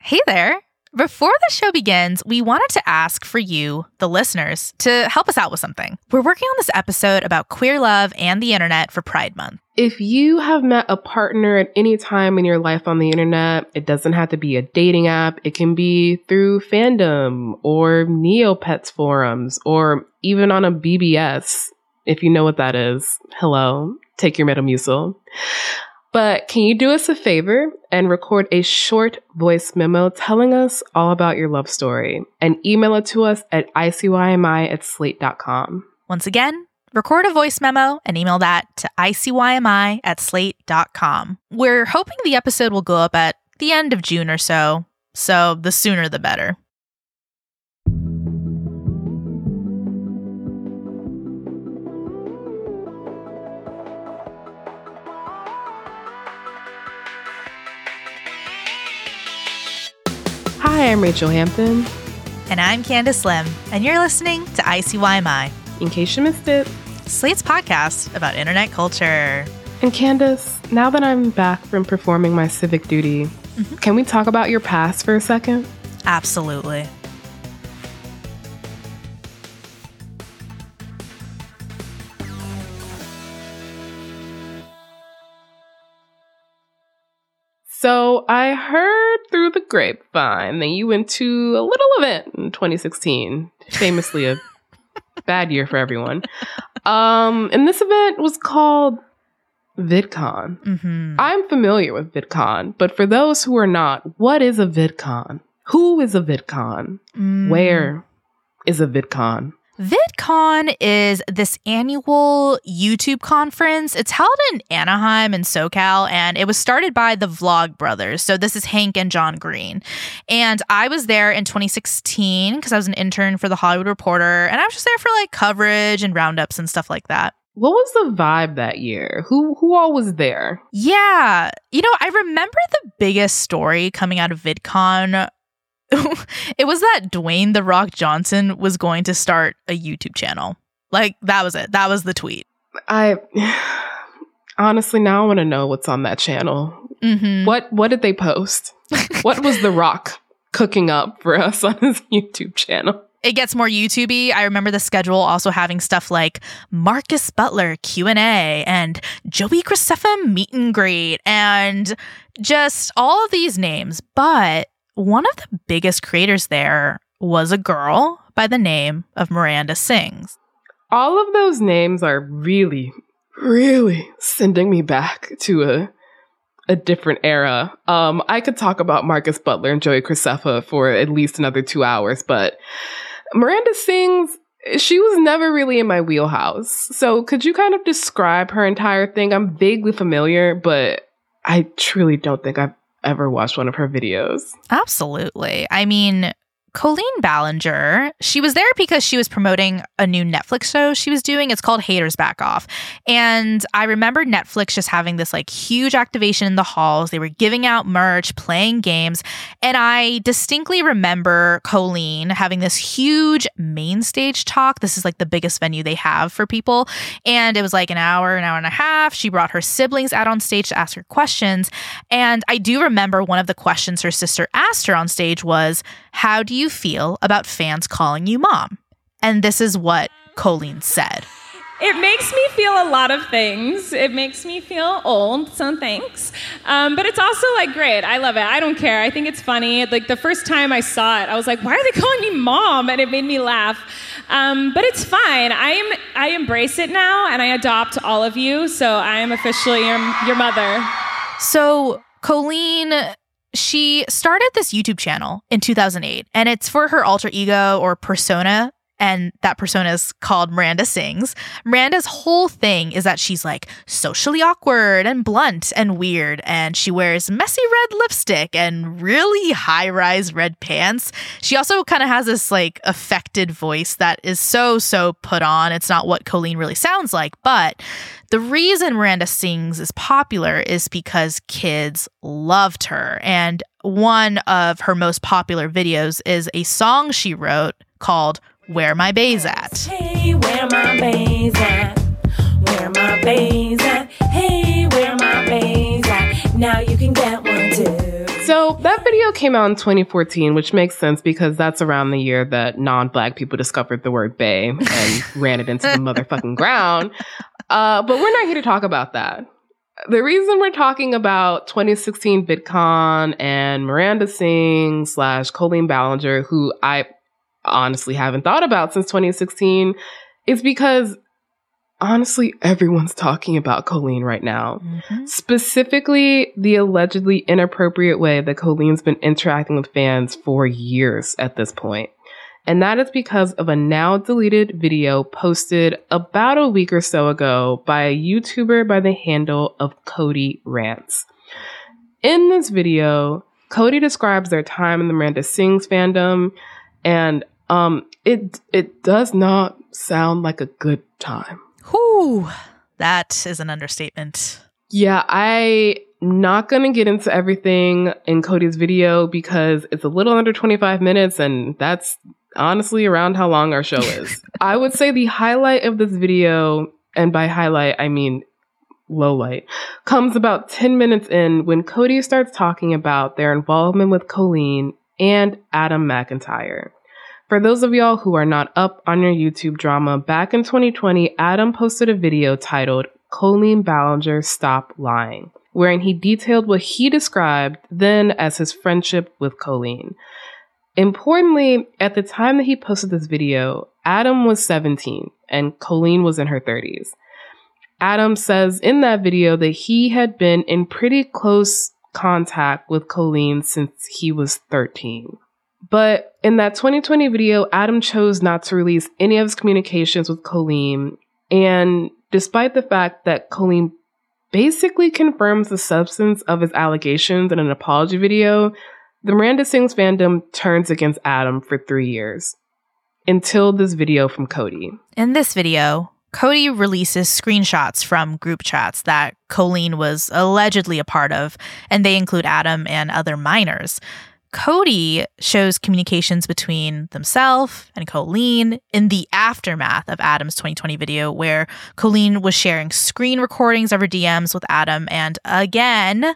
Hey there. Before the show begins, we wanted to ask for you, the listeners, to help us out with something. We're working on this episode about queer love and the internet for Pride Month. If you have met a partner at any time in your life on the internet, it doesn't have to be a dating app. It can be through fandom or Neopets forums or even on a BBS. If you know what that is, hello, take your Metamucil. But can you do us a favor and record a short voice memo telling us all about your love story and email it to us at icymi at slate.com? Once again, record a voice memo and email that to icymi at slate.com. We're hoping the episode will go up at the end of June or so, so the sooner the better. I'm Rachelle Hampton. And I'm Candice Lim, and you're listening to ICYMI, In case you missed it. Slate's podcast about internet culture. And Candice, now that I'm back from performing my civic duty, Mm-hmm. can we talk about your past for a second? Absolutely. So I heard through the grapevine that you went to a little event in 2016, famously a bad year for everyone. Um, and this event was called VidCon. Mm-hmm. I'm familiar with VidCon, but for those who are not, what is a VidCon? Who is a VidCon? Mm. Where is a VidCon? VidCon is this annual YouTube conference. It's held in Anaheim and SoCal, and it was started by the Vlog Brothers. So this is Hank and John Green. And I was there in 2016 because I was an intern for the Hollywood Reporter, and I was just there for like coverage and roundups and stuff like that. What was the vibe that year? Who who all was there? Yeah. You know, I remember the biggest story coming out of VidCon. It was that Dwayne The Rock Johnson was going to start a YouTube channel. Like, that was it. That was the tweet. I honestly now I want to know what's on that channel. Mm-hmm. What what did they post? what was The Rock cooking up for us on his YouTube channel? It gets more YouTubey. I remember the schedule also having stuff like Marcus Butler Q and A and Joey Graceffa meet and greet and just all of these names. But one of the biggest creators there was a girl by the name of Miranda Sings. All of those names are really, really sending me back to a a different era. Um, I could talk about Marcus Butler and Joey Graceffa for at least another two hours, but Miranda Sings, she was never really in my wheelhouse. So could you kind of describe her entire thing? I'm vaguely familiar, but I truly don't think I've ever watched one of her videos. Absolutely. I mean, Colleen Ballinger, she was there because she was promoting a new Netflix show she was doing. It's called Haters Back Off. And I remember Netflix just having this like huge activation in the halls. They were giving out merch, playing games. And I distinctly remember Colleen having this huge main stage talk. This is like the biggest venue they have for people. And it was like an hour, an hour and a half. She brought her siblings out on stage to ask her questions. And I do remember one of the questions her sister asked her on stage was, How do you feel about fans calling you mom? And this is what Colleen said. It makes me feel a lot of things. It makes me feel old, so thanks. Um, but it's also like great. I love it. I don't care. I think it's funny. Like the first time I saw it, I was like, "Why are they calling me mom?" And it made me laugh. Um, but it's fine. I am. I embrace it now, and I adopt all of you. So I am officially your your mother. So, Colleen, she started this YouTube channel in 2008, and it's for her alter ego or persona and that persona is called Miranda Sings. Miranda's whole thing is that she's like socially awkward and blunt and weird, and she wears messy red lipstick and really high rise red pants. She also kind of has this like affected voice that is so, so put on. It's not what Colleen really sounds like, but the reason Miranda Sings is popular is because kids loved her. And one of her most popular videos is a song she wrote called Where My Bay's At. Hey, where my bae's at? Where my bae's at? Hey, where my bae's at? Now you can get one too. So that video came out in 2014, which makes sense because that's around the year that non-black people discovered the word "bay" and ran it into the motherfucking ground. Uh, but we're not here to talk about that. The reason we're talking about 2016 VidCon and Miranda Sings slash Colleen Ballinger, who I honestly haven't thought about since 2016, is because honestly everyone's talking about Colleen right now. Mm-hmm. Specifically, the allegedly inappropriate way that Colleen's been interacting with fans for years at this point. And that is because of a now deleted video posted about a week or so ago by a YouTuber by the handle of Cody Rants. In this video, Cody describes their time in the Miranda Sings fandom, and um, it it does not sound like a good time. Whew, that is an understatement. Yeah, I not gonna get into everything in Cody's video because it's a little under 25 minutes and that's honestly around how long our show is. I would say the highlight of this video, and by highlight I mean low light, comes about 10 minutes in when Cody starts talking about their involvement with Colleen and Adam McIntyre. For those of y'all who are not up on your YouTube drama, back in 2020, Adam posted a video titled Colleen Ballinger Stop Lying, wherein he detailed what he described then as his friendship with Colleen. Importantly, at the time that he posted this video, Adam was 17 and Colleen was in her 30s. Adam says in that video that he had been in pretty close contact with Colleen since he was 13. But in that 2020 video, Adam chose not to release any of his communications with Colleen. And despite the fact that Colleen basically confirms the substance of his allegations in an apology video, the Miranda Sings fandom turns against Adam for three years until this video from Cody. In this video, Cody releases screenshots from group chats that Colleen was allegedly a part of, and they include Adam and other minors. Cody shows communications between themselves and Colleen in the aftermath of Adam's 2020 video, where Colleen was sharing screen recordings of her DMs with Adam. And again,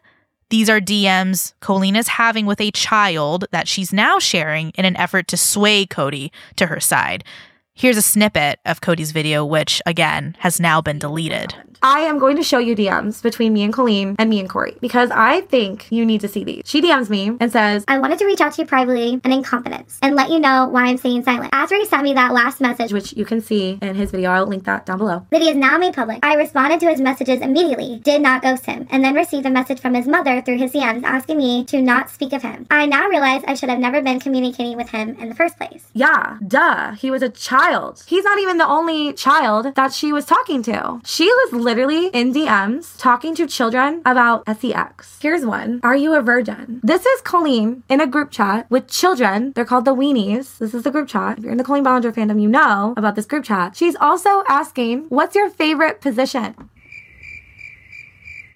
these are DMs Colleen is having with a child that she's now sharing in an effort to sway Cody to her side. Here's a snippet of Cody's video, which again has now been deleted. I am going to show you DMs between me and Colleen and me and Corey because I think you need to see these. She DMs me and says, I wanted to reach out to you privately and in confidence and let you know why I'm staying silent. After he sent me that last message, which you can see in his video, I'll link that down below. that he is now made public, I responded to his messages immediately, did not ghost him, and then received a message from his mother through his DMs asking me to not speak of him. I now realize I should have never been communicating with him in the first place. Yeah, duh. He was a child. He's not even the only child that she was talking to. She was literally in DMs talking to children about sex. Here's one Are you a virgin? This is Colleen in a group chat with children. They're called the Weenies. This is the group chat. If you're in the Colleen Ballinger fandom, you know about this group chat. She's also asking, What's your favorite position?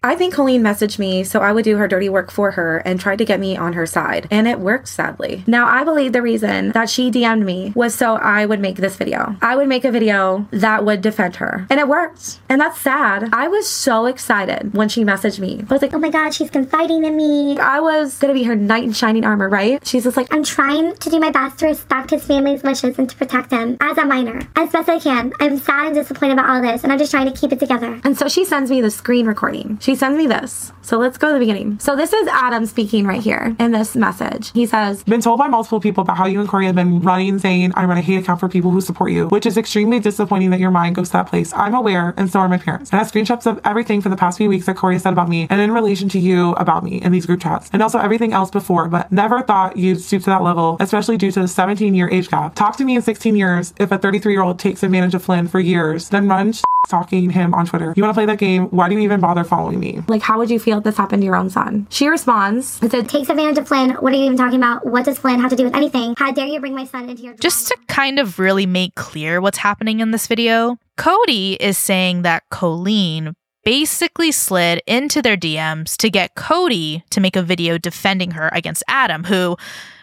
I think Colleen messaged me so I would do her dirty work for her and tried to get me on her side. And it worked, sadly. Now, I believe the reason that she DM'd me was so I would make this video. I would make a video that would defend her. And it worked. And that's sad. I was so excited when she messaged me. I was like, Oh my god, she's confiding in me. I was gonna be her knight in shining armor, right? She's just like, I'm trying to do my best to respect his family's wishes and to protect him as a minor as best I can. I'm sad and disappointed about all this, and I'm just trying to keep it together. And so she sends me the screen recording. She sends me this. So let's go to the beginning. So this is Adam speaking right here in this message. He says, Been told by multiple people about how you and Corey have been running saying I run a hate account for people who support you, which is extremely disappointing that your mind goes to that place. I'm aware, and so are my parents. And I have screenshots of everything for the past few weeks that Corey said about me and in relation to you about me in these group chats, and also everything else before, but never thought you'd stoop to that level, especially due to the 17 year age gap. Talk to me in 16 years if a 33 year old takes advantage of Flynn for years, then runs stalking him on Twitter. You want to play that game? Why do you even bother following me? like, how would you feel if this happened to your own son? She responds, it said, Takes advantage of Flynn. What are you even talking about? What does Flynn have to do with anything? How dare you bring my son into your Just to kind of really make clear what's happening in this video, Cody is saying that Colleen basically slid into their DMs to get Cody to make a video defending her against Adam, who,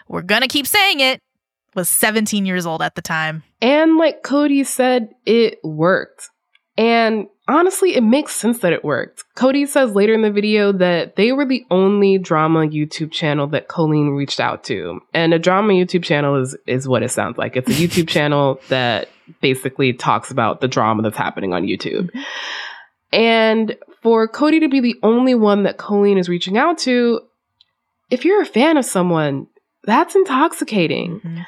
we're gonna keep saying it, was 17 years old at the time. And like Cody said, it worked. And honestly, it makes sense that it worked. Cody says later in the video that they were the only drama YouTube channel that Colleen reached out to. And a drama YouTube channel is is what it sounds like. It's a YouTube channel that basically talks about the drama that's happening on YouTube. And for Cody to be the only one that Colleen is reaching out to, if you're a fan of someone, that's intoxicating. Mm-hmm.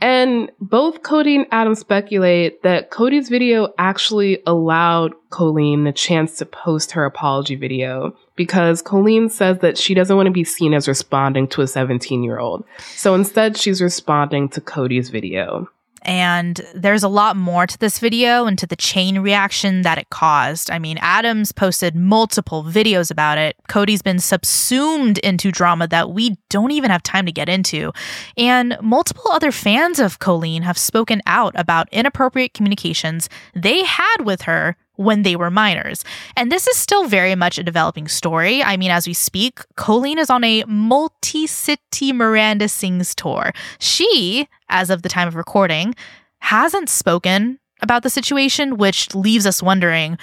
And both Cody and Adam speculate that Cody's video actually allowed Colleen the chance to post her apology video because Colleen says that she doesn't want to be seen as responding to a 17 year old. So instead, she's responding to Cody's video. And there's a lot more to this video and to the chain reaction that it caused. I mean, Adams posted multiple videos about it. Cody's been subsumed into drama that we don't even have time to get into. And multiple other fans of Colleen have spoken out about inappropriate communications they had with her when they were minors. And this is still very much a developing story. I mean, as we speak, Colleen is on a multi city Miranda Sings tour. She, as of the time of recording, hasn't spoken about the situation, which leaves us wondering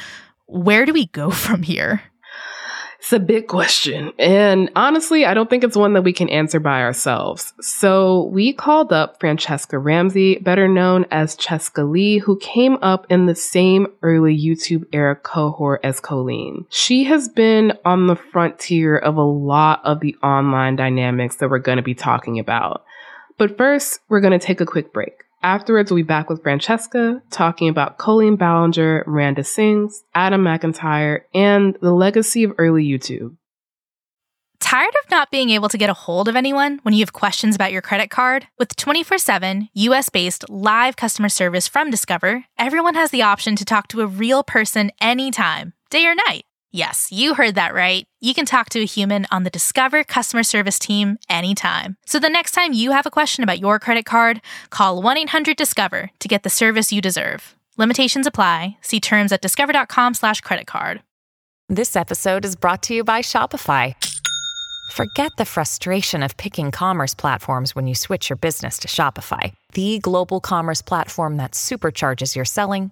where do we go from here? It's a big question. And honestly, I don't think it's one that we can answer by ourselves. So we called up Franchesca Ramsey, better known as Chescaleigh, who came up in the same early YouTube era cohort as Colleen. She has been on the frontier of a lot of the online dynamics that we're going to be talking about. But first, we're going to take a quick break. Afterwards, we'll be back with Franchesca talking about Colleen Ballinger, Miranda Sings, Adam McIntyre, and the legacy of early YouTube. Tired of not being able to get a hold of anyone when you have questions about your credit card? With 24 7 US based live customer service from Discover, everyone has the option to talk to a real person anytime, day or night. Yes, you heard that right. You can talk to a human on the Discover customer service team anytime. So the next time you have a question about your credit card, call 1 800 Discover to get the service you deserve. Limitations apply. See terms at discover.com/slash credit card. This episode is brought to you by Shopify. Forget the frustration of picking commerce platforms when you switch your business to Shopify, the global commerce platform that supercharges your selling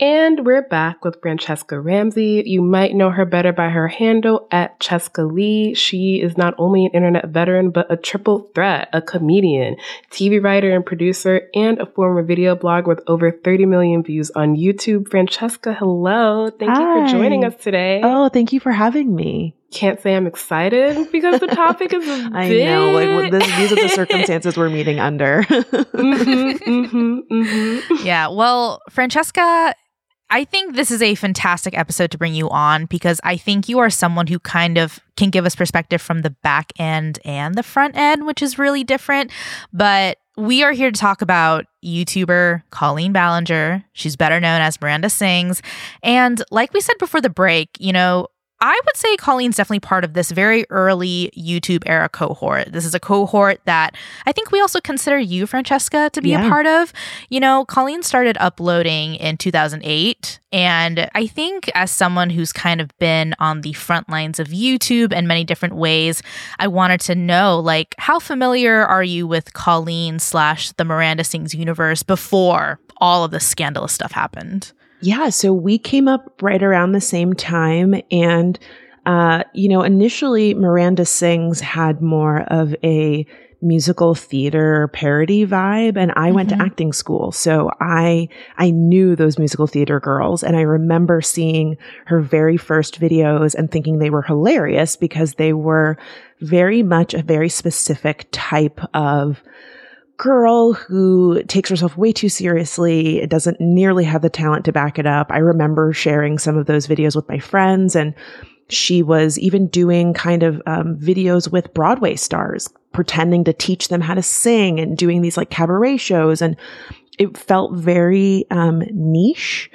And we're back with Franchesca Ramsey. You might know her better by her handle at Chescaleigh. She is not only an internet veteran, but a triple threat, a comedian, TV writer and producer, and a former video blog with over 30 million views on YouTube. Franchesca, hello. Thank you for joining us today. Oh, thank you for having me. Can't say I'm excited because the topic is a I bit... know, like what- this, these are the circumstances we're meeting under. Mhm, mhm, mhm. Yeah, well, Franchesca, I think this is a fantastic episode to bring you on because I think you are someone who kind of can give us perspective from the back end and the front end, which is really different. But we are here to talk about YouTuber Colleen Ballinger. She's better known as Miranda Sings. And like we said before the break, you know, I would say Colleen's definitely part of this very early YouTube era cohort. This is a cohort that I think we also consider you, Franchesca, to be a part of. You know, Colleen started uploading in 2008. And I think as someone who's kind of been on the front lines of YouTube in many different ways, I wanted to know, like, how familiar are you with Colleen slash the Miranda Sings universe before all of this scandalous stuff happened? Yeah, so we came up right around the same time. And, uh, you know, initially Miranda Sings had more of a musical theater parody vibe and I went to acting school. So I I knew those musical theater girls and I remember seeing her very first videos and thinking they were hilarious because they were very much a very specific type of girl who takes herself way too seriously. It doesn't nearly have the talent to back it up. I remember sharing some of those videos with my friends and she was even doing kind of um, videos with Broadway stars, pretending to teach them how to sing and doing these like cabaret shows. And it felt very um, niche.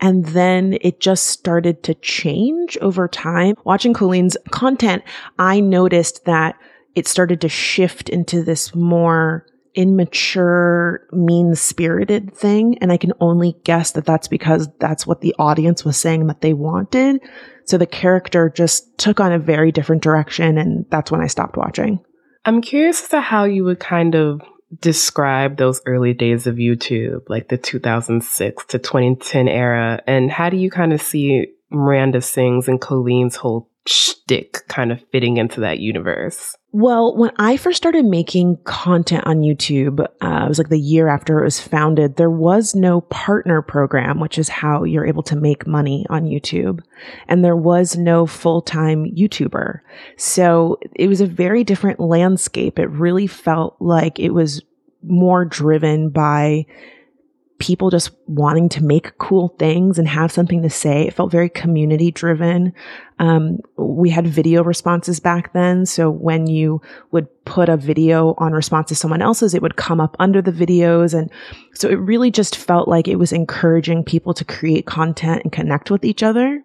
And then it just started to change over time. Watching Colleen's content, I noticed that it started to shift into this more immature, mean spirited thing. And I can only guess that that's because that's what the audience was saying that they wanted. So the character just took on a very different direction. And that's when I stopped watching. I'm curious as to how you would kind of describe those early days of YouTube, like the 2006 to 2010 era, and how do you kind of see Miranda Sings and Colleen's whole shtick kind of fitting into that universe? Well, when I first started making content on YouTube, uh, it was like the year after it was founded, there was no partner program, which is how you're able to make money on YouTube. And there was no full time YouTuber. So it was a very different landscape. It really felt like it was more driven by people just wanting to make cool things and have something to say. It felt very community driven. Um, we had video responses back then. So when you would put a video on response to someone else's, it would come up under the videos. And so it really just felt like it was encouraging people to create content and connect with each other.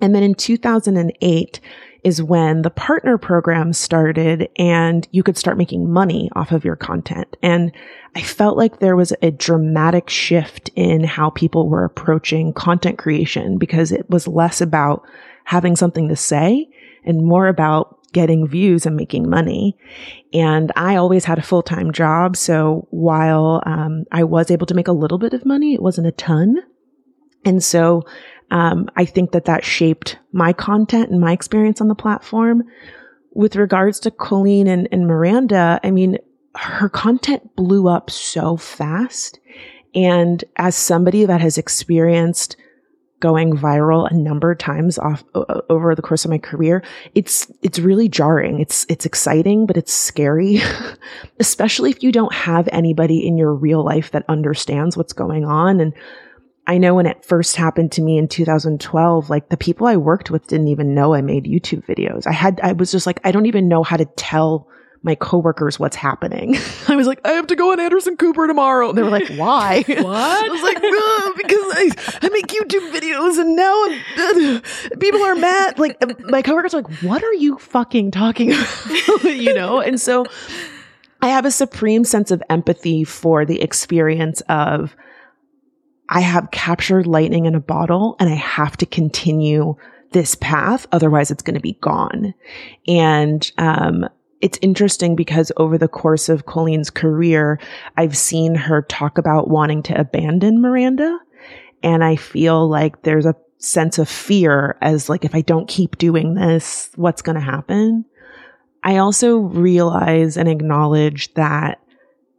And then in 2008, is when the partner program started and you could start making money off of your content. And I felt like there was a dramatic shift in how people were approaching content creation because it was less about having something to say and more about getting views and making money. And I always had a full time job. So while um, I was able to make a little bit of money, it wasn't a ton. And so um, I think that that shaped my content and my experience on the platform. With regards to Colleen and, and Miranda, I mean, her content blew up so fast. And as somebody that has experienced going viral a number of times off over the course of my career, it's it's really jarring. It's it's exciting, but it's scary, especially if you don't have anybody in your real life that understands what's going on and I know when it first happened to me in 2012, like the people I worked with didn't even know I made YouTube videos. I had, I was just like, I don't even know how to tell my coworkers what's happening. I was like, I have to go on Anderson Cooper tomorrow. And they were like, why? what? I was like, because I, I make YouTube videos and now uh, people are mad. Like my coworkers are like, what are you fucking talking about? you know? And so I have a supreme sense of empathy for the experience of, I have captured lightning in a bottle and I have to continue this path. Otherwise it's going to be gone. And, um, it's interesting because over the course of Colleen's career, I've seen her talk about wanting to abandon Miranda. And I feel like there's a sense of fear as like, if I don't keep doing this, what's going to happen? I also realize and acknowledge that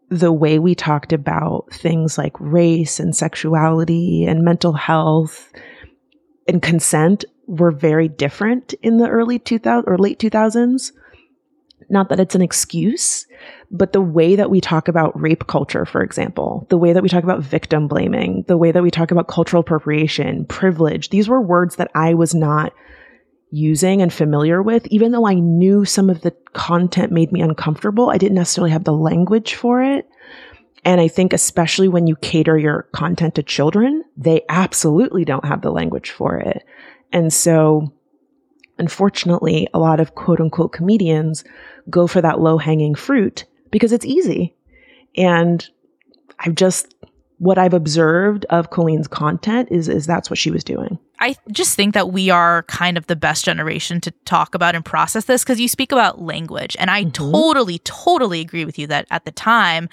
the way we talked about things like race and sexuality and mental health and consent were very different in the early 2000 or late 2000s. Not that it's an excuse, but the way that we talk about rape culture, for example, the way that we talk about victim blaming, the way that we talk about cultural appropriation, privilege, these were words that I was not using and familiar with, even though I knew some of the content made me uncomfortable, I didn't necessarily have the language for it. And I think especially when you cater your content to children, they absolutely don't have the language for it. And so unfortunately, a lot of quote unquote comedians go for that low hanging fruit because it's easy. And I've just, what I've observed of Colleen's content is, is that's what she was doing. I just think that we are kind of the best generation to talk about and process this because you speak about language. And I Mm-hmm. totally, totally agree with you that at the time,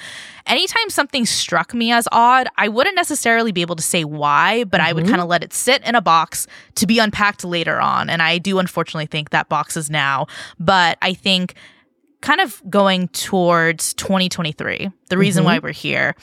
anytime something struck me as odd, I wouldn't necessarily be able to say why, but I would Mm-hmm. kind of let it sit in a box to be unpacked later on. And I do unfortunately think that box is now. But I think kind of going towards 2023, the reason Mm-hmm. why we're here,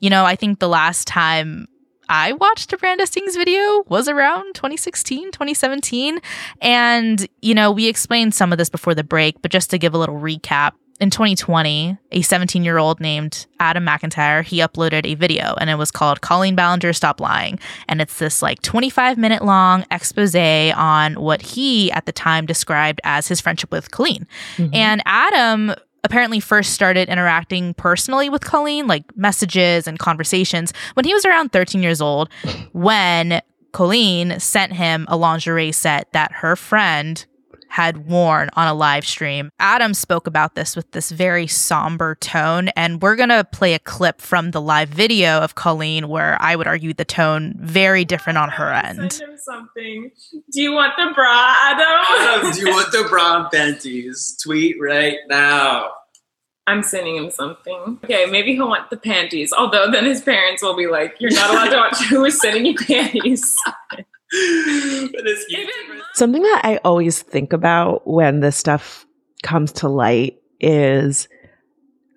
you know, I think the last time I watched a Miranda Sings video was around 2016, 2017. And, you know, we explained some of this before the break, but just to give a little recap, in 2020, a 17 year old named Adam McIntyre, he uploaded a video and it was called Colleen Ballinger Stop Lying. And it's this like 25 minute long expose on what he at the time described as his friendship with Colleen. Mm-hmm. And Adam apparently first started interacting personally with Colleen, like messages and conversations, when he was around 13 years old, when Colleen sent him a lingerie set that her friend had worn on a live stream. Adam spoke about this with this very somber tone, and we're gonna play a clip from the live video of Colleen where I would argue the tone very different on her end. Send him something. Do you want the bra, Adam? Adam, do you want the brown panties? Tweet right now. I'm sending him something. Okay, maybe he'll want the panties. Although then his parents will be like, "You're not allowed to watch who is sending you panties." But it's. Something that I always think about when this stuff comes to light is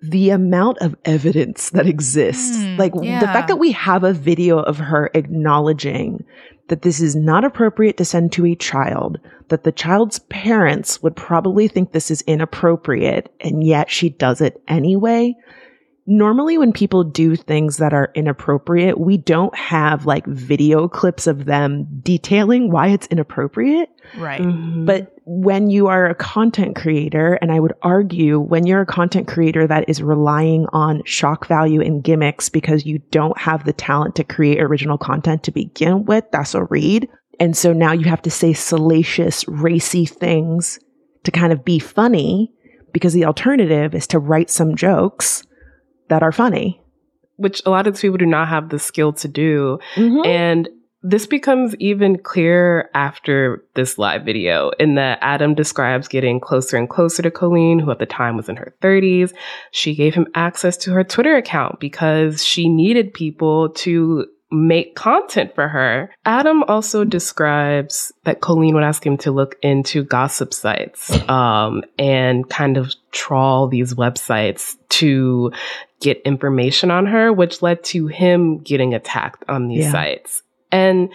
the amount of evidence that exists. Hmm, like the fact that we have a video of her acknowledging that this is not appropriate to send to a child, that the child's parents would probably think this is inappropriate, and yet she does it anyway. Normally, when people do things that are inappropriate, we don't have like video clips of them detailing why it's inappropriate. Right. Mm-hmm. But when you are a content creator, and I would argue when you're a content creator that is relying on shock value and gimmicks because you don't have the talent to create original content to begin with, that's a read. And so now you have to say salacious, racy things to kind of be funny because the alternative is to write some jokes that are funny. which a lot of people do not have the skill to do. Mhm. And this becomes even clearer after this live video, in that Adam describes getting closer and closer to Colleen, who at the time was in her 30s. She gave him access to her Twitter account because she needed people to make content for her. Adam also describes that Colleen would ask him to look into gossip sites um, and kind of trawl these websites to get information on her, which led to him getting attacked on these Yeah. sites. And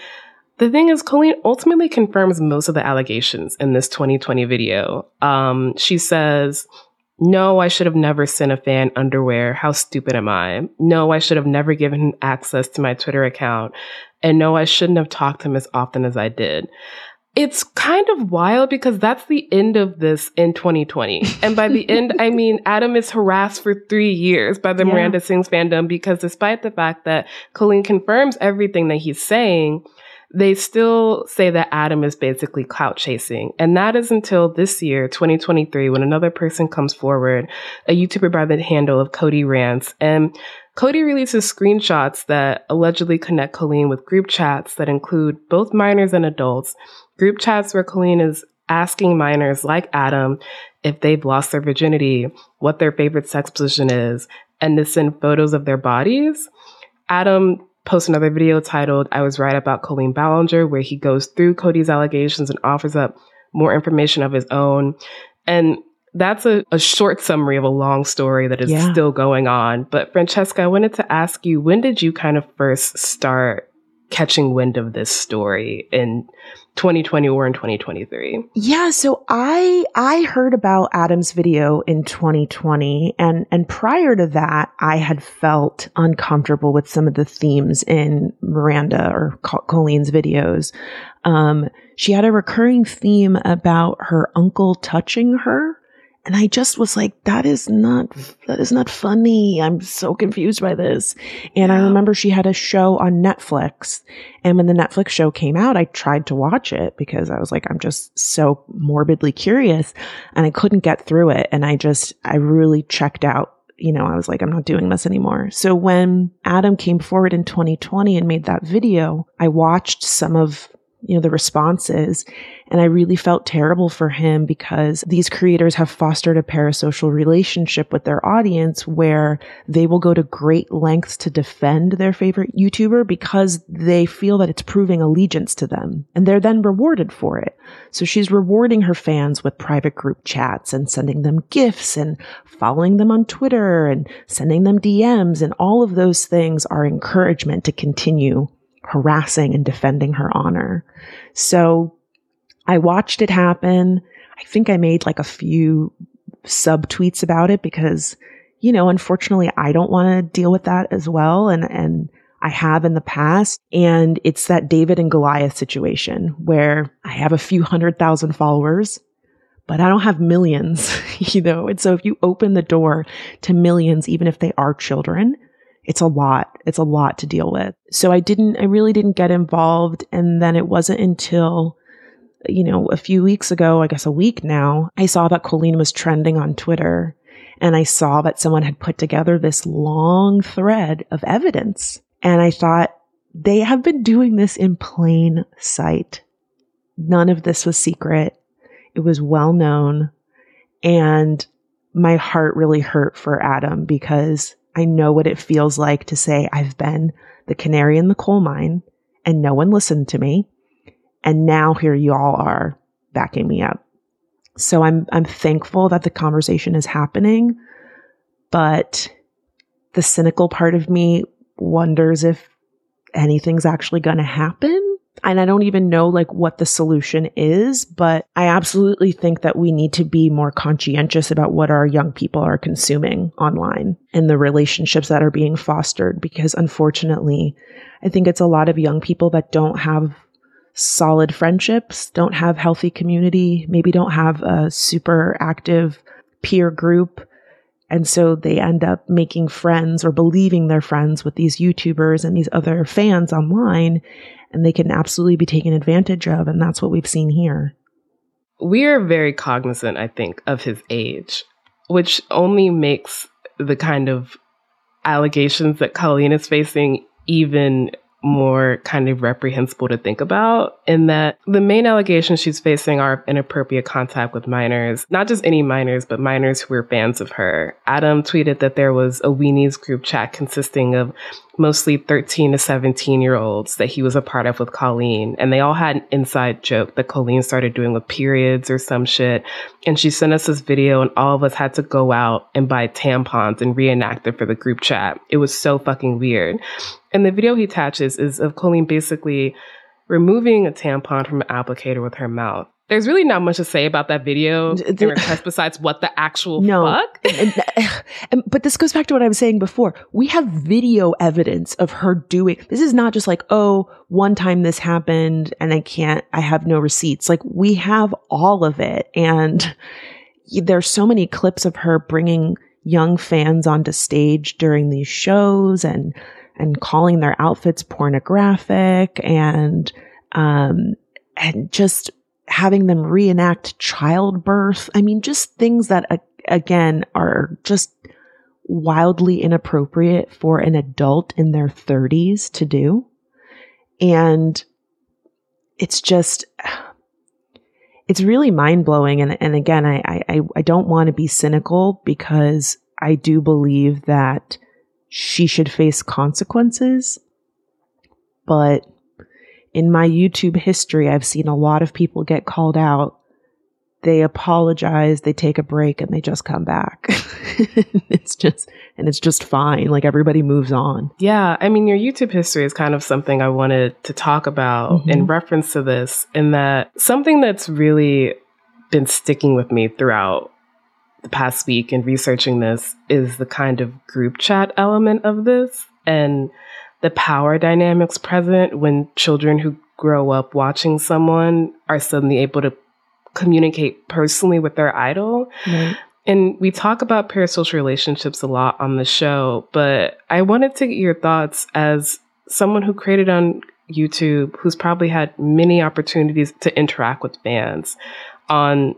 the thing is, Colleen ultimately confirms most of the allegations in this 2020 video. Um, she says, no, I should have never sent a fan underwear. How stupid am I? No, I should have never given him access to my Twitter account. And no, I shouldn't have talked to him as often as I did. It's kind of wild because that's the end of this in 2020. And by the end, I mean Adam is harassed for three years by the Yeah. Miranda Sings fandom because despite the fact that Colleen confirms everything that he's saying, they still say that Adam is basically clout chasing. And that is until this year, 2023, when another person comes forward, a YouTuber by the handle of Cody Rants. And Cody releases screenshots that allegedly connect Colleen with group chats that include both minors and adults. Group chats where Colleen is asking minors like Adam if they've lost their virginity, what their favorite sex position is, and to send photos of their bodies. Adam posts another video titled I Was Right About Colleen Ballinger, where he goes through Cody's allegations and offers up more information of his own. And that's a, a short summary of a long story that is Yeah. still going on. But Franchesca, I wanted to ask you, when did you kind of first start catching wind of this story in 2020 or in 2023? Yeah, so I I heard about Adam's video in 2020 and and prior to that I had felt uncomfortable with some of the themes in Miranda or Co- Colleen's videos. Um she had a recurring theme about her uncle touching her and I just was like that is not that is not funny. I'm so confused by this. And I remember she had a show on Netflix and when the Netflix show came out, I tried to watch it because I was like, I'm just so morbidly curious and I couldn't get through it. And I just, I really checked out. You know, I was like, I'm not doing this anymore. So when Adam came forward in 2020 and made that video, I watched some of you know, the responses. And I really felt terrible for him because these creators have fostered a parasocial relationship with their audience where they will go to great lengths to defend their favorite YouTuber because they feel that it's proving allegiance to them and they're then rewarded for it. So she's rewarding her fans with private group chats and sending them gifts and following them on Twitter and sending them DMs and all of those things are encouragement to continue harassing and defending her honor. So I watched it happen. I think I made like a few sub tweets about it because, you know, unfortunately I don't want to deal with that as well. And, and I have in the past. And it's that David and Goliath situation where I have a few hundred thousand followers, but I don't have millions, you know? And so if you open the door to millions, even if they are children, it's a lot. It's a lot to deal with. So I didn't, I really didn't get involved. And then it wasn't until, you know, a few weeks ago, I guess a week now, I saw that Colleen was trending on Twitter and I saw that someone had put together this long thread of evidence. And I thought, they have been doing this in plain sight. None of this was secret. It was well known. And my heart really hurt for Adam because I know what it feels like to say, I've been the canary in the coal mine and no one listened to me. And now here you all are backing me up. So I'm, I'm thankful that the conversation is happening, but the cynical part of me wonders if anything's actually going to happen and I don't even know like what the solution is, but I absolutely think that we need to be more conscientious about what our young people are consuming online and the relationships that are being fostered because unfortunately, I think it's a lot of young people that don't have solid friendships, don't have healthy community, maybe don't have a super active peer group. And so they end up making friends or believing they're friends with these YouTubers and these other fans online and they can absolutely be taken advantage of. And that's what we've seen here. We are very cognizant, I think, of his age, which only makes the kind of allegations that Colleen is facing even more kind of reprehensible to think about in that the main allegations she's facing are inappropriate contact with minors, not just any minors, but minors who were fans of her. Adam tweeted that there was a Weenies group chat consisting of mostly 13 to 17 year olds that he was a part of with Colleen. And they all had an inside joke that Colleen started doing with periods or some shit. And she sent us this video, and all of us had to go out and buy tampons and reenact it for the group chat. It was so fucking weird. And the video he attaches is of Colleen basically removing a tampon from an applicator with her mouth. There's really not much to say about that video in request besides what the actual no. fuck. and, and, but this goes back to what I was saying before. We have video evidence of her doing. This is not just like, oh, one time this happened and I can't. I have no receipts. Like we have all of it, and there's so many clips of her bringing young fans onto stage during these shows and and calling their outfits pornographic and um and just having them reenact childbirth. I mean, just things that uh, again are just wildly inappropriate for an adult in their 30s to do. And it's just it's really mind blowing. And, and again, I, I, I don't want to be cynical because I do believe that she should face consequences. But in my YouTube history, I've seen a lot of people get called out. They apologize, they take a break, and they just come back. it's just, and it's just fine. Like everybody moves on. Yeah. I mean, your YouTube history is kind of something I wanted to talk about mm-hmm. in reference to this, in that something that's really been sticking with me throughout the past week in researching this is the kind of group chat element of this and the power dynamics present when children who grow up watching someone are suddenly able to communicate personally with their idol. Right. And we talk about parasocial relationships a lot on the show, but I wanted to get your thoughts as someone who created on YouTube, who's probably had many opportunities to interact with fans on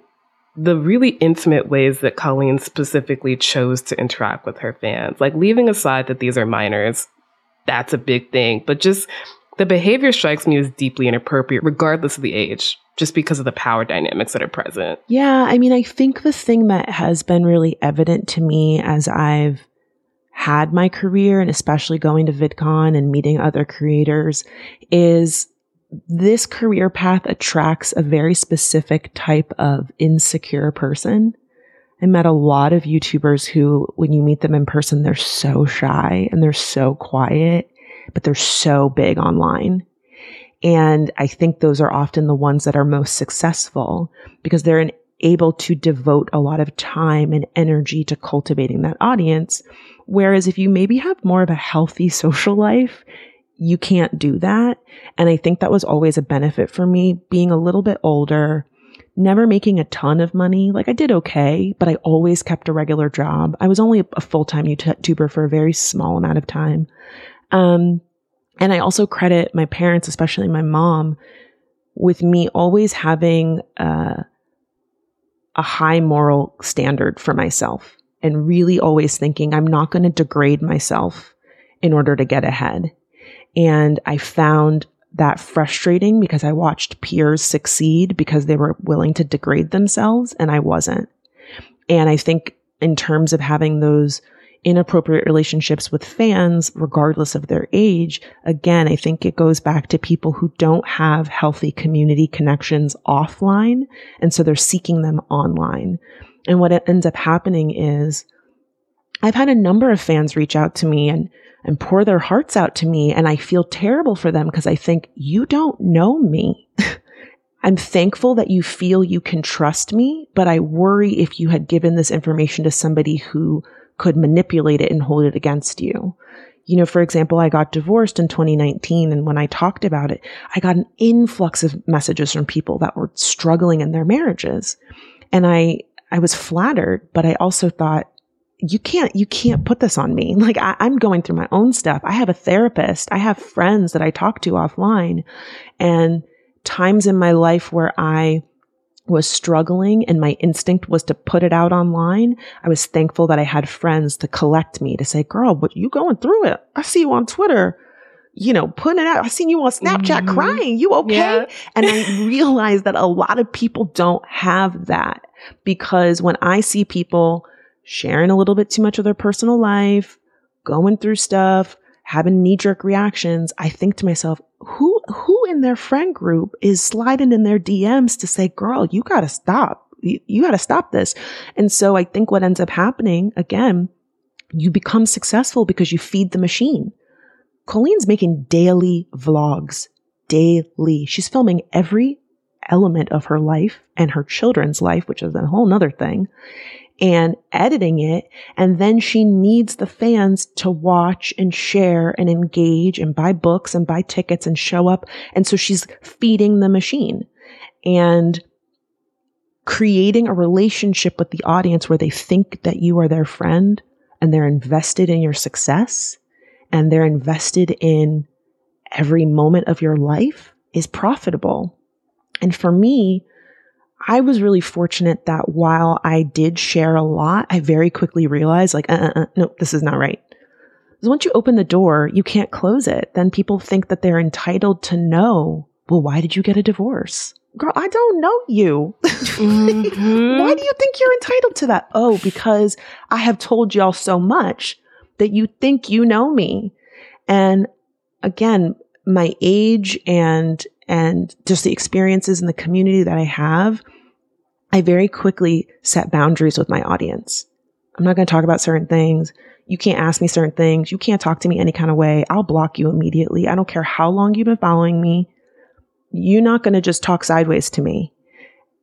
the really intimate ways that Colleen specifically chose to interact with her fans. Like leaving aside that these are minors, that's a big thing, but just The behavior strikes me as deeply inappropriate, regardless of the age, just because of the power dynamics that are present. Yeah, I mean, I think the thing that has been really evident to me as I've had my career and especially going to VidCon and meeting other creators is this career path attracts a very specific type of insecure person. I met a lot of YouTubers who, when you meet them in person, they're so shy and they're so quiet, but they're so big online. And I think those are often the ones that are most successful because they're able to devote a lot of time and energy to cultivating that audience. Whereas if you maybe have more of a healthy social life, you can't do that. And I think that was always a benefit for me being a little bit older, never making a ton of money. Like I did okay, but I always kept a regular job. I was only a full time YouTuber for a very small amount of time. Um, and I also credit my parents, especially my mom, with me always having uh, a high moral standard for myself and really always thinking I'm not going to degrade myself in order to get ahead. And I found that frustrating because I watched peers succeed because they were willing to degrade themselves and I wasn't. And I think in terms of having those inappropriate relationships with fans, regardless of their age, again, I think it goes back to people who don't have healthy community connections offline. And so they're seeking them online. And what ends up happening is I've had a number of fans reach out to me and and pour their hearts out to me. And I feel terrible for them because I think you don't know me. I'm thankful that you feel you can trust me, but I worry if you had given this information to somebody who could manipulate it and hold it against you. You know, for example, I got divorced in 2019 and when I talked about it, I got an influx of messages from people that were struggling in their marriages. And I, I was flattered, but I also thought, you can't, you can't put this on me. Like I, I'm going through my own stuff. I have a therapist. I have friends that I talk to offline and times in my life where I was struggling and my instinct was to put it out online. I was thankful that I had friends to collect me to say, girl, but you going through it. I see you on Twitter you know, putting it out. I seen you on Snapchat mm-hmm. crying. You okay? Yeah. and I realized that a lot of people don't have that because when I see people sharing a little bit too much of their personal life, going through stuff, having knee jerk reactions, I think to myself, who, who in their friend group is sliding in their DMs to say, girl, you gotta stop. You, you gotta stop this. And so I think what ends up happening again, you become successful because you feed the machine. Colleen's making daily vlogs, daily. She's filming every element of her life and her children's life, which is a whole nother thing and editing it. And then she needs the fans to watch and share and engage and buy books and buy tickets and show up. And so she's feeding the machine and creating a relationship with the audience where they think that you are their friend and they're invested in your success and they're invested in every moment of your life is profitable. And for me, I was really fortunate that while I did share a lot, I very quickly realized like, uh, uh, uh, no, this is not right. Because once you open the door, you can't close it. Then people think that they're entitled to know, well, why did you get a divorce? Girl, I don't know you. Mm-hmm. why do you think you're entitled to that? Oh, because I have told y'all so much that you think you know me. And again, my age and and just the experiences in the community that I have, I very quickly set boundaries with my audience. I'm not going to talk about certain things. You can't ask me certain things. You can't talk to me any kind of way. I'll block you immediately. I don't care how long you've been following me. You're not going to just talk sideways to me.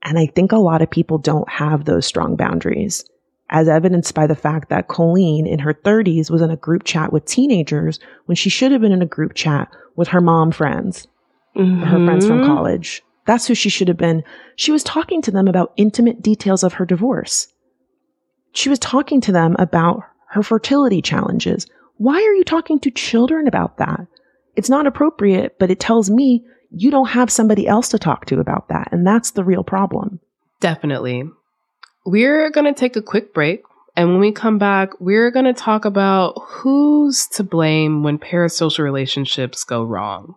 And I think a lot of people don't have those strong boundaries, as evidenced by the fact that Colleen in her 30s was in a group chat with teenagers when she should have been in a group chat with her mom friends mm-hmm. her friends from mm-hmm. college. That's who she should have been. She was talking to them about intimate details of her divorce. She was talking to them about her fertility challenges. Why are you talking to children about that? It's not appropriate, but it tells me you don't have somebody else to talk to about that. And that's the real problem. Definitely. We're going to take a quick break. And when we come back, we're going to talk about who's to blame when parasocial relationships go wrong.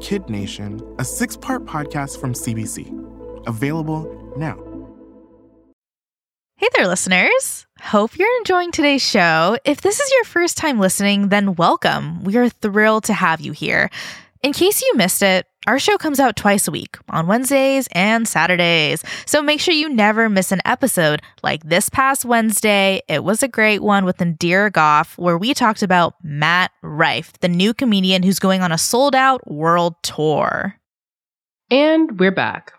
Kid Nation, a six part podcast from CBC. Available now. Hey there, listeners. Hope you're enjoying today's show. If this is your first time listening, then welcome. We are thrilled to have you here. In case you missed it, our show comes out twice a week on Wednesdays and Saturdays. So make sure you never miss an episode. Like this past Wednesday, it was a great one with Indira Goff, where we talked about Matt Rife, the new comedian who's going on a sold out world tour. And we're back.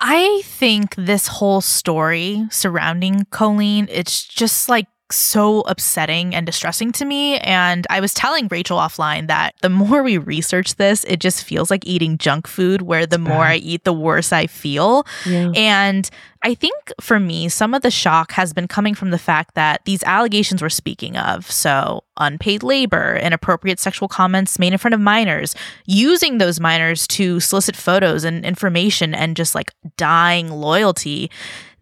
I think this whole story surrounding Colleen, it's just like so upsetting and distressing to me. And I was telling Rachelle offline that the more we research this, it just feels like eating junk food, where the more I eat, the worse I feel. Yeah. And I think for me, some of the shock has been coming from the fact that these allegations we're speaking of, so unpaid labor, inappropriate sexual comments made in front of minors, using those minors to solicit photos and information and just like dying loyalty.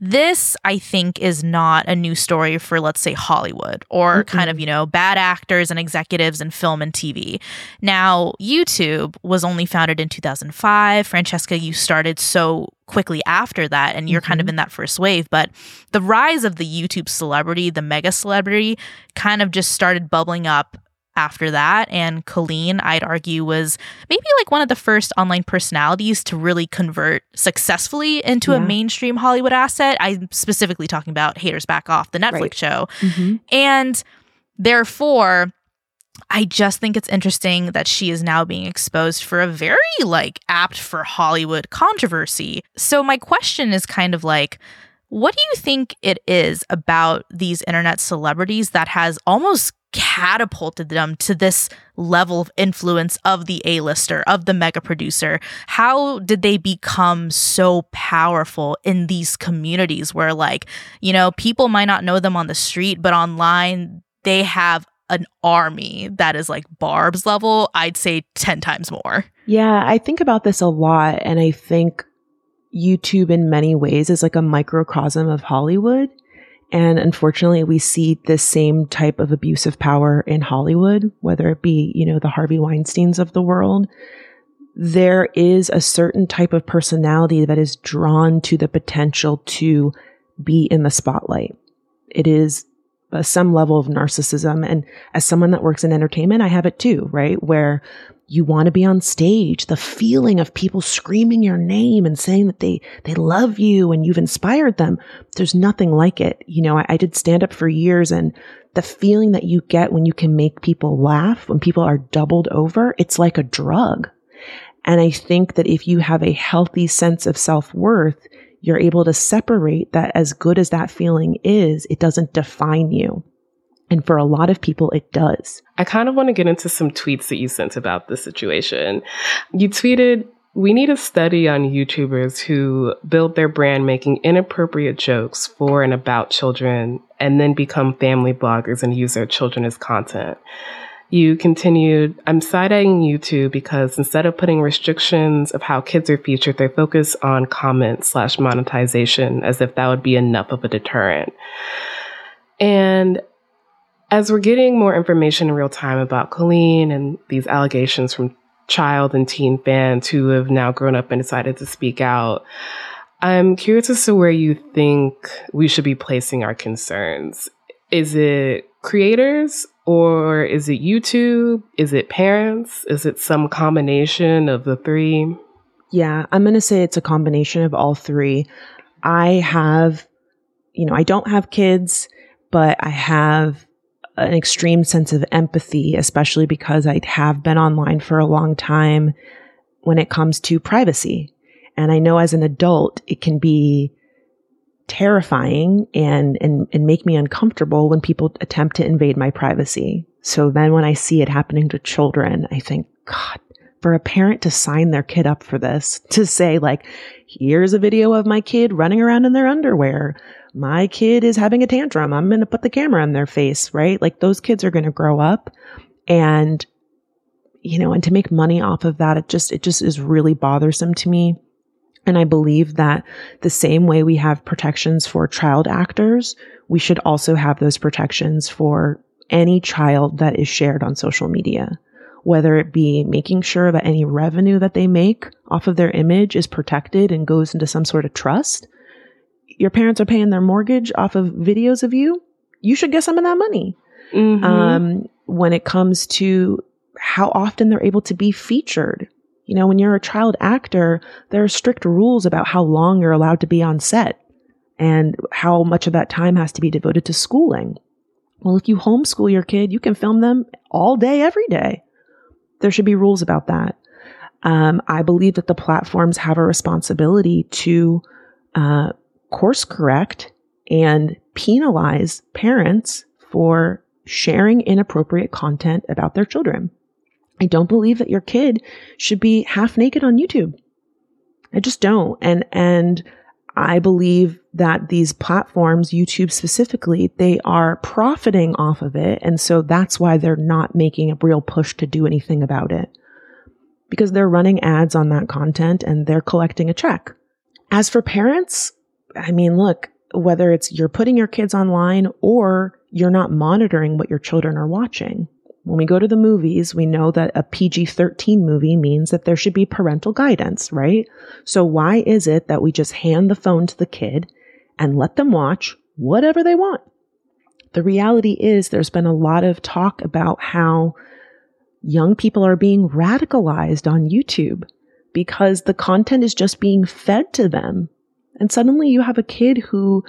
This, I think, is not a new story for, let's say, Hollywood or Mm-mm. kind of, you know, bad actors and executives in film and TV. Now, YouTube was only founded in 2005. Franchesca, you started so quickly after that, and you're kind of mm-hmm. in that first wave. But the rise of the YouTube celebrity, the mega celebrity, kind of just started bubbling up after that. And Colleen, I'd argue, was maybe like one of the first online personalities to really convert successfully into a mainstream Hollywood asset. I'm specifically talking about Haters Back Off, the Netflix Right. show. Mhm. And therefore, I just think it's interesting that she is now being exposed for a very like apt for Hollywood controversy. So my question is kind of like what do you think it is about these internet celebrities that has almost catapulted them to this level of influence of the A-lister, of the mega producer? How did they become so powerful in these communities where like, you know, people might not know them on the street, but online they have an army that is like Barbz level, I'd say 10 times more. Yeah, I think about this a lot, and I think YouTube in many ways is like a microcosm of Hollywood. And unfortunately, we see this same type of abuse of power in Hollywood, whether it be, you know, the Harvey Weinsteins of the world. There is a certain type of personality that is drawn to the potential to be in the spotlight. It is uh, some level of narcissism. And as someone that works in entertainment, I have it too, right? Where you want to be on stage, the feeling of people screaming your name and saying that they, they love you and you've inspired them. There's nothing like it. You know, I, I did stand up for years and the feeling that you get when you can make people laugh, when people are doubled over, it's like a drug. And I think that if you have a healthy sense of self worth, you're able to separate that as good as that feeling is, it doesn't define you. And for a lot of people, it does. I kind of want to get into some tweets that you sent about this situation. You tweeted, We need a study on YouTubers who build their brand making inappropriate jokes for and about children and then become family vloggers and use their children as content. You continued, I'm side eyeing YouTube because instead of putting restrictions of how kids are featured, they focus on comment slash monetization as if that would be enough of a deterrent. And as we're getting more information in real time about Colleen and these allegations from child and teen fans who have now grown up and decided to speak out, I'm curious as to where you think we should be placing our concerns. Is it creators or is it YouTube? Is it parents? Is it some combination of the three? Yeah, I'm going to say it's a combination of all three. I have, you know, I don't have kids, but I have an extreme sense of empathy, especially because I have been online for a long time when it comes to privacy. And I know as an adult, it can be terrifying and, and, and make me uncomfortable when people attempt to invade my privacy. So then when I see it happening to children, I think, God, for a parent to sign their kid up for this, to say like, here's a video of my kid running around in their underwear. My kid is having a tantrum. I'm going to put the camera in their face, right? Like those kids are going to grow up and, you know, and to make money off of that, it just, it just is really bothersome to me. And I believe that the same way we have protections for child actors, we should also have those protections for any child that is shared on social media, whether it be making sure that any revenue that they make off of their image is protected and goes into some sort of trust. Your parents are paying their mortgage off of videos of you. You should get some of that money. Mm-hmm. Um, when it comes to how often they're able to be featured, you know, when you're a child actor, there are strict rules about how long you're allowed to be on set and how much of that time has to be devoted to schooling. Well, if you homeschool your kid, you can film them all day, every day. There should be rules about that. Um, I believe that the platforms have a responsibility to uh, course correct and penalize parents for sharing inappropriate content about their children. I don't believe that your kid should be half naked on YouTube. I just don't. And, and I believe that these platforms, YouTube specifically, they are profiting off of it. And so that's why they're not making a real push to do anything about it because they're running ads on that content and they're collecting a check. As for parents, I mean, look, whether it's you're putting your kids online or you're not monitoring what your children are watching. When we go to the movies, we know that a PG 13 movie means that there should be parental guidance, right? So why is it that we just hand the phone to the kid and let them watch whatever they want? The reality is there's been a lot of talk about how young people are being radicalized on YouTube because the content is just being fed to them. And suddenly you have a kid who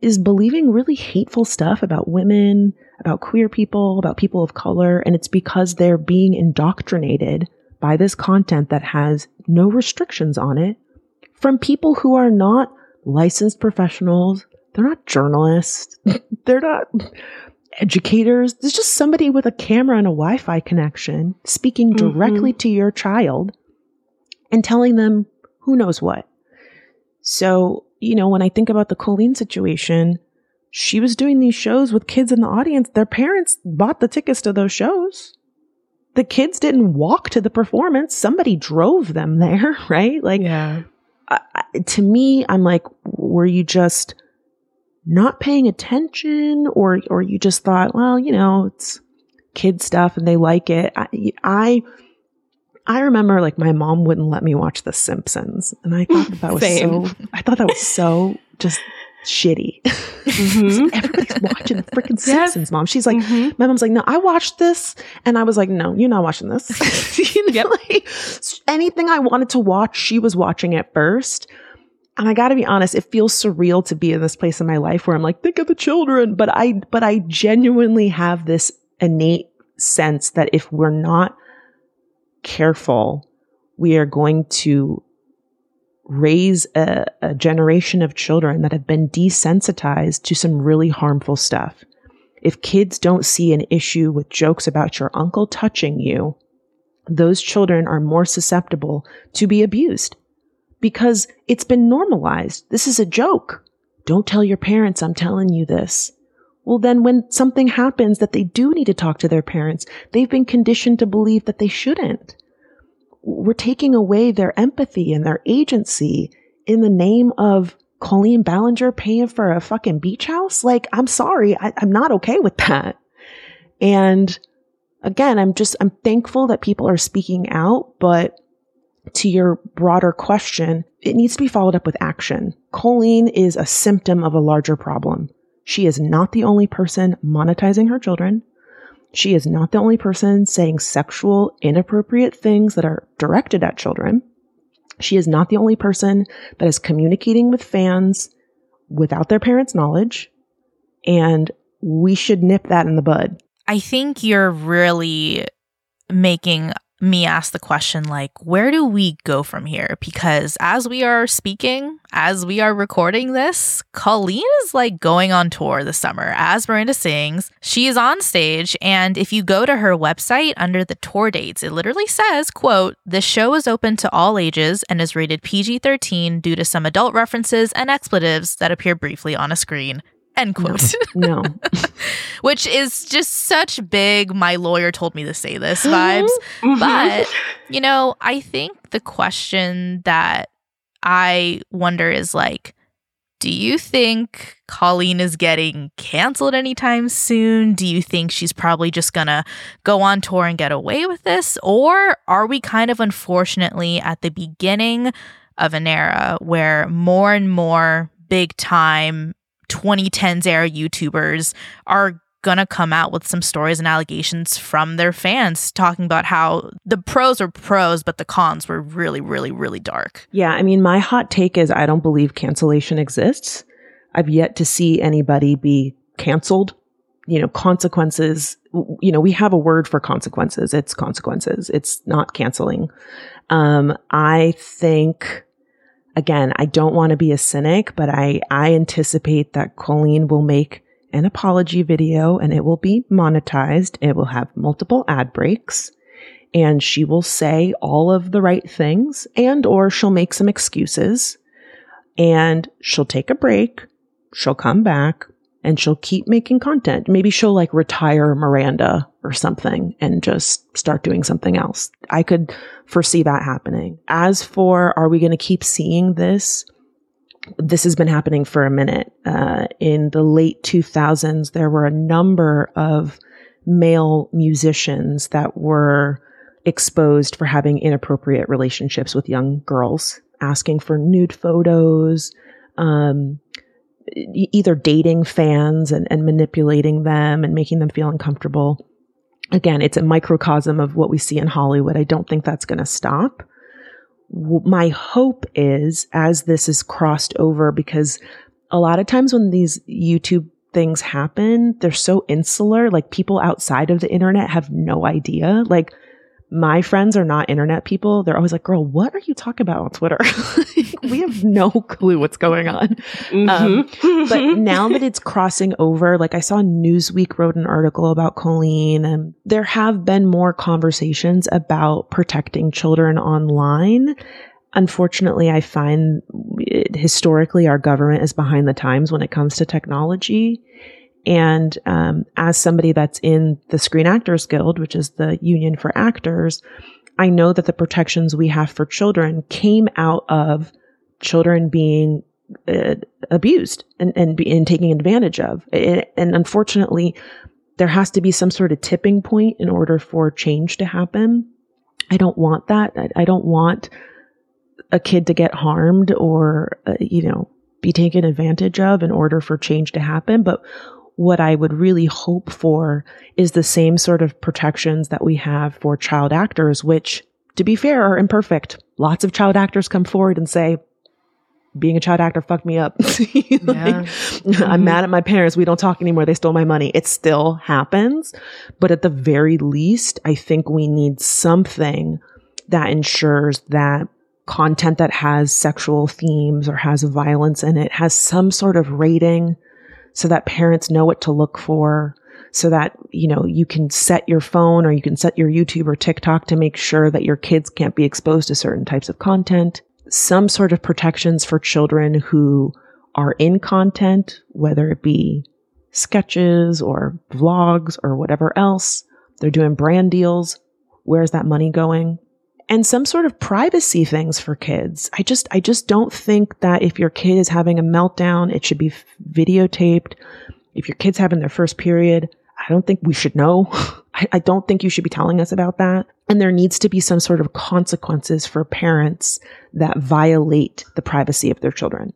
is believing really hateful stuff about women, about queer people, about people of color, and it's because they're being indoctrinated by this content that has no restrictions on it from people who are not licensed professionals. They're not journalists. they're not educators. There's just somebody with a camera and a Wi Fi connection speaking Mm-hmm. directly to your child and telling them who knows what. So, you know, when I think about the Colleen situation, she was doing these shows with kids in the audience. Their parents bought the tickets to those shows. The kids didn't walk to the performance. Somebody drove them there, right? Like, yeah. I, I- to me, I'm like, were you just not paying attention or, or you just thought, well, you know, it's kid stuff and they like it. I, I, I remember like my mom wouldn't let me watch The Simpsons, and I thought that, that was so. I thought that was so just shitty. Mhm. Everybody's watching the freaking. Mm-hmm. Simpsons, mom. She's like, my mom's like, no, I watched this, and I was like, no, you're not watching this. you know, like, anything I wanted to watch, she was watching it first. And I got to be honest, it feels surreal to be in this place in my life where I'm like, think of the children. But I, but I genuinely have this innate sense that if we're not careful, we are going to raise a, a generation of children that have been desensitized to some really harmful stuff. If kids don't see an issue with jokes about your uncle touching you, those children are more susceptible to be abused because it's been normalized. This is a joke. Don't tell your parents I'm telling you this. Well, then when something happens that they do need to talk to their parents, they've been conditioned to believe that they shouldn't. We're taking away their empathy and their agency in the name of Colleen Ballinger paying for a fucking beach house. Like, I'm sorry. I, I'm not okay with that. And again, I'm just, I'm thankful that people are speaking out, but to your broader question, it needs to be followed up with action. Colleen is a symptom of a larger problem. She is not the only person monetizing her children. She is not the only person saying sexual, inappropriate things that are directed at children. She is not the only person that is communicating with fans without their parents' knowledge. And we should nip that in the bud. I think you're really making me ask the question like where do we go from here? Because as we are speaking as we are recording this colleen is like going on tour this summer as miranda sings. She is on stage and if you go to her website under the tour dates it literally says quote this show is open to all ages and is rated pg-13 due to some adult references and expletives that appear briefly on a screen End quote. No. no. Which is just such big, my lawyer told me to say this vibes. Mm-hmm. But, you know, I think the question that I wonder is like, do you think Colleen is getting canceled anytime soon? Do you think she's probably just gonna go on tour and get away with this? Or are we kind of unfortunately at the beginning of an era where more and more big time 2010s era YouTubers are gonna come out with some stories and allegations from their fans talking about how the pros were pros but the cons were really really really dark. Yeah i mean my hot take is i don't believe cancellation exists. I've yet to see anybody be canceled. You know consequences you know we have a word for consequences. It's consequences. It's not canceling. Um i think again, I don't want to be a cynic, but I, I anticipate that Colleen will make an apology video and it will be monetized. It will have multiple ad breaks and she will say all of the right things and or she'll make some excuses and she'll take a break. She'll come back and she'll keep making content. Maybe she'll like retire Miranda or something and just start doing something else. I could foresee that happening. As for are we going to keep seeing this? This has been happening for a minute. Uh, in the late 2000s, there were a number of male musicians that were exposed for having inappropriate relationships with young girls, asking for nude photos, um, either dating fans and, and manipulating them and making them feel uncomfortable. Again, it's a microcosm of what we see in Hollywood. I don't think that's going to stop. My hope is as this is crossed over, because a lot of times when these YouTube things happen, they're so insular, like people outside of the internet have no idea. Like, my friends are not internet people. They're always like, girl, what are you talking about on Twitter? we have no clue what's going on. Mm-hmm. Um, but now that it's crossing over, like I saw Newsweek wrote an article about Colleen and there have been more conversations about protecting children online. Unfortunately, I find it, historically our government is behind the times when it comes to technology. And um, as somebody that's in the Screen Actors Guild, which is the union for actors, I know that the protections we have for children came out of children being uh, abused and and, be, and taking advantage of. It, and unfortunately, there has to be some sort of tipping point in order for change to happen. I don't want that. I, I don't want a kid to get harmed or uh, you know be taken advantage of in order for change to happen. But what I would really hope for is the same sort of protections that we have for child actors, which, to be fair, are imperfect. Lots of child actors come forward and say, being a child actor fucked me up. like, yeah. mm-hmm. I'm mad at my parents. We don't talk anymore. They stole my money. It still happens. But at the very least, I think we need something that ensures that content that has sexual themes or has violence in it has some sort of rating so that parents know what to look for so that you know you can set your phone or you can set your YouTube or TikTok to make sure that your kids can't be exposed to certain types of content some sort of protections for children who are in content whether it be sketches or vlogs or whatever else. They're doing brand deals. Where's that money going? And some sort of privacy things for kids. I just, I just don't think that if your kid is having a meltdown, it should be videotaped. If your kid's having their first period, I don't think we should know. I, I don't think you should be telling us about that. And there needs to be some sort of consequences for parents that violate the privacy of their children.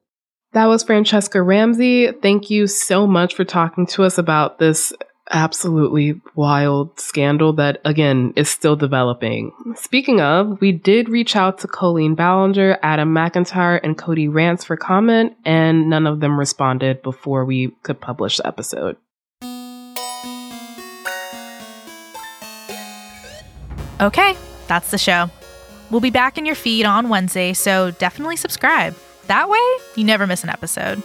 That was Franchesca Ramsey. Thank you so much for talking to us about this absolutely wild scandal that, again, is still developing. Speaking of, we did reach out to Colleen Ballinger, Adam McIntyre, and Cody Rants for comment, and none of them responded before we could publish the episode. Okay, that's the show. We'll be back in your feed on Wednesday, so definitely subscribe. That way, you never miss an episode.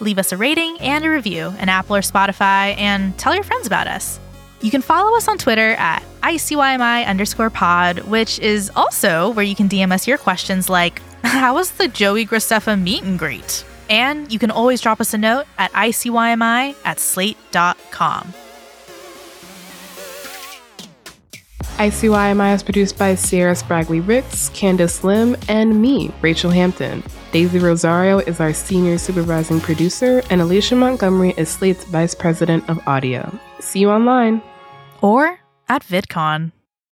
Leave us a rating and a review in Apple or Spotify, and tell your friends about us. You can follow us on Twitter at ICYMI underscore pod, which is also where you can DM us your questions like, How was the Joey Graceffa meet and greet? And you can always drop us a note at ICYMI at slate.com. ICYMI is produced by Se'era Spragley Ricks, Candice Lim, and me, Rachelle Hampton. Daisy Rosario is our senior supervising producer, and Alicia Montgomery is Slate's vice president of audio. See you online. Or at VidCon.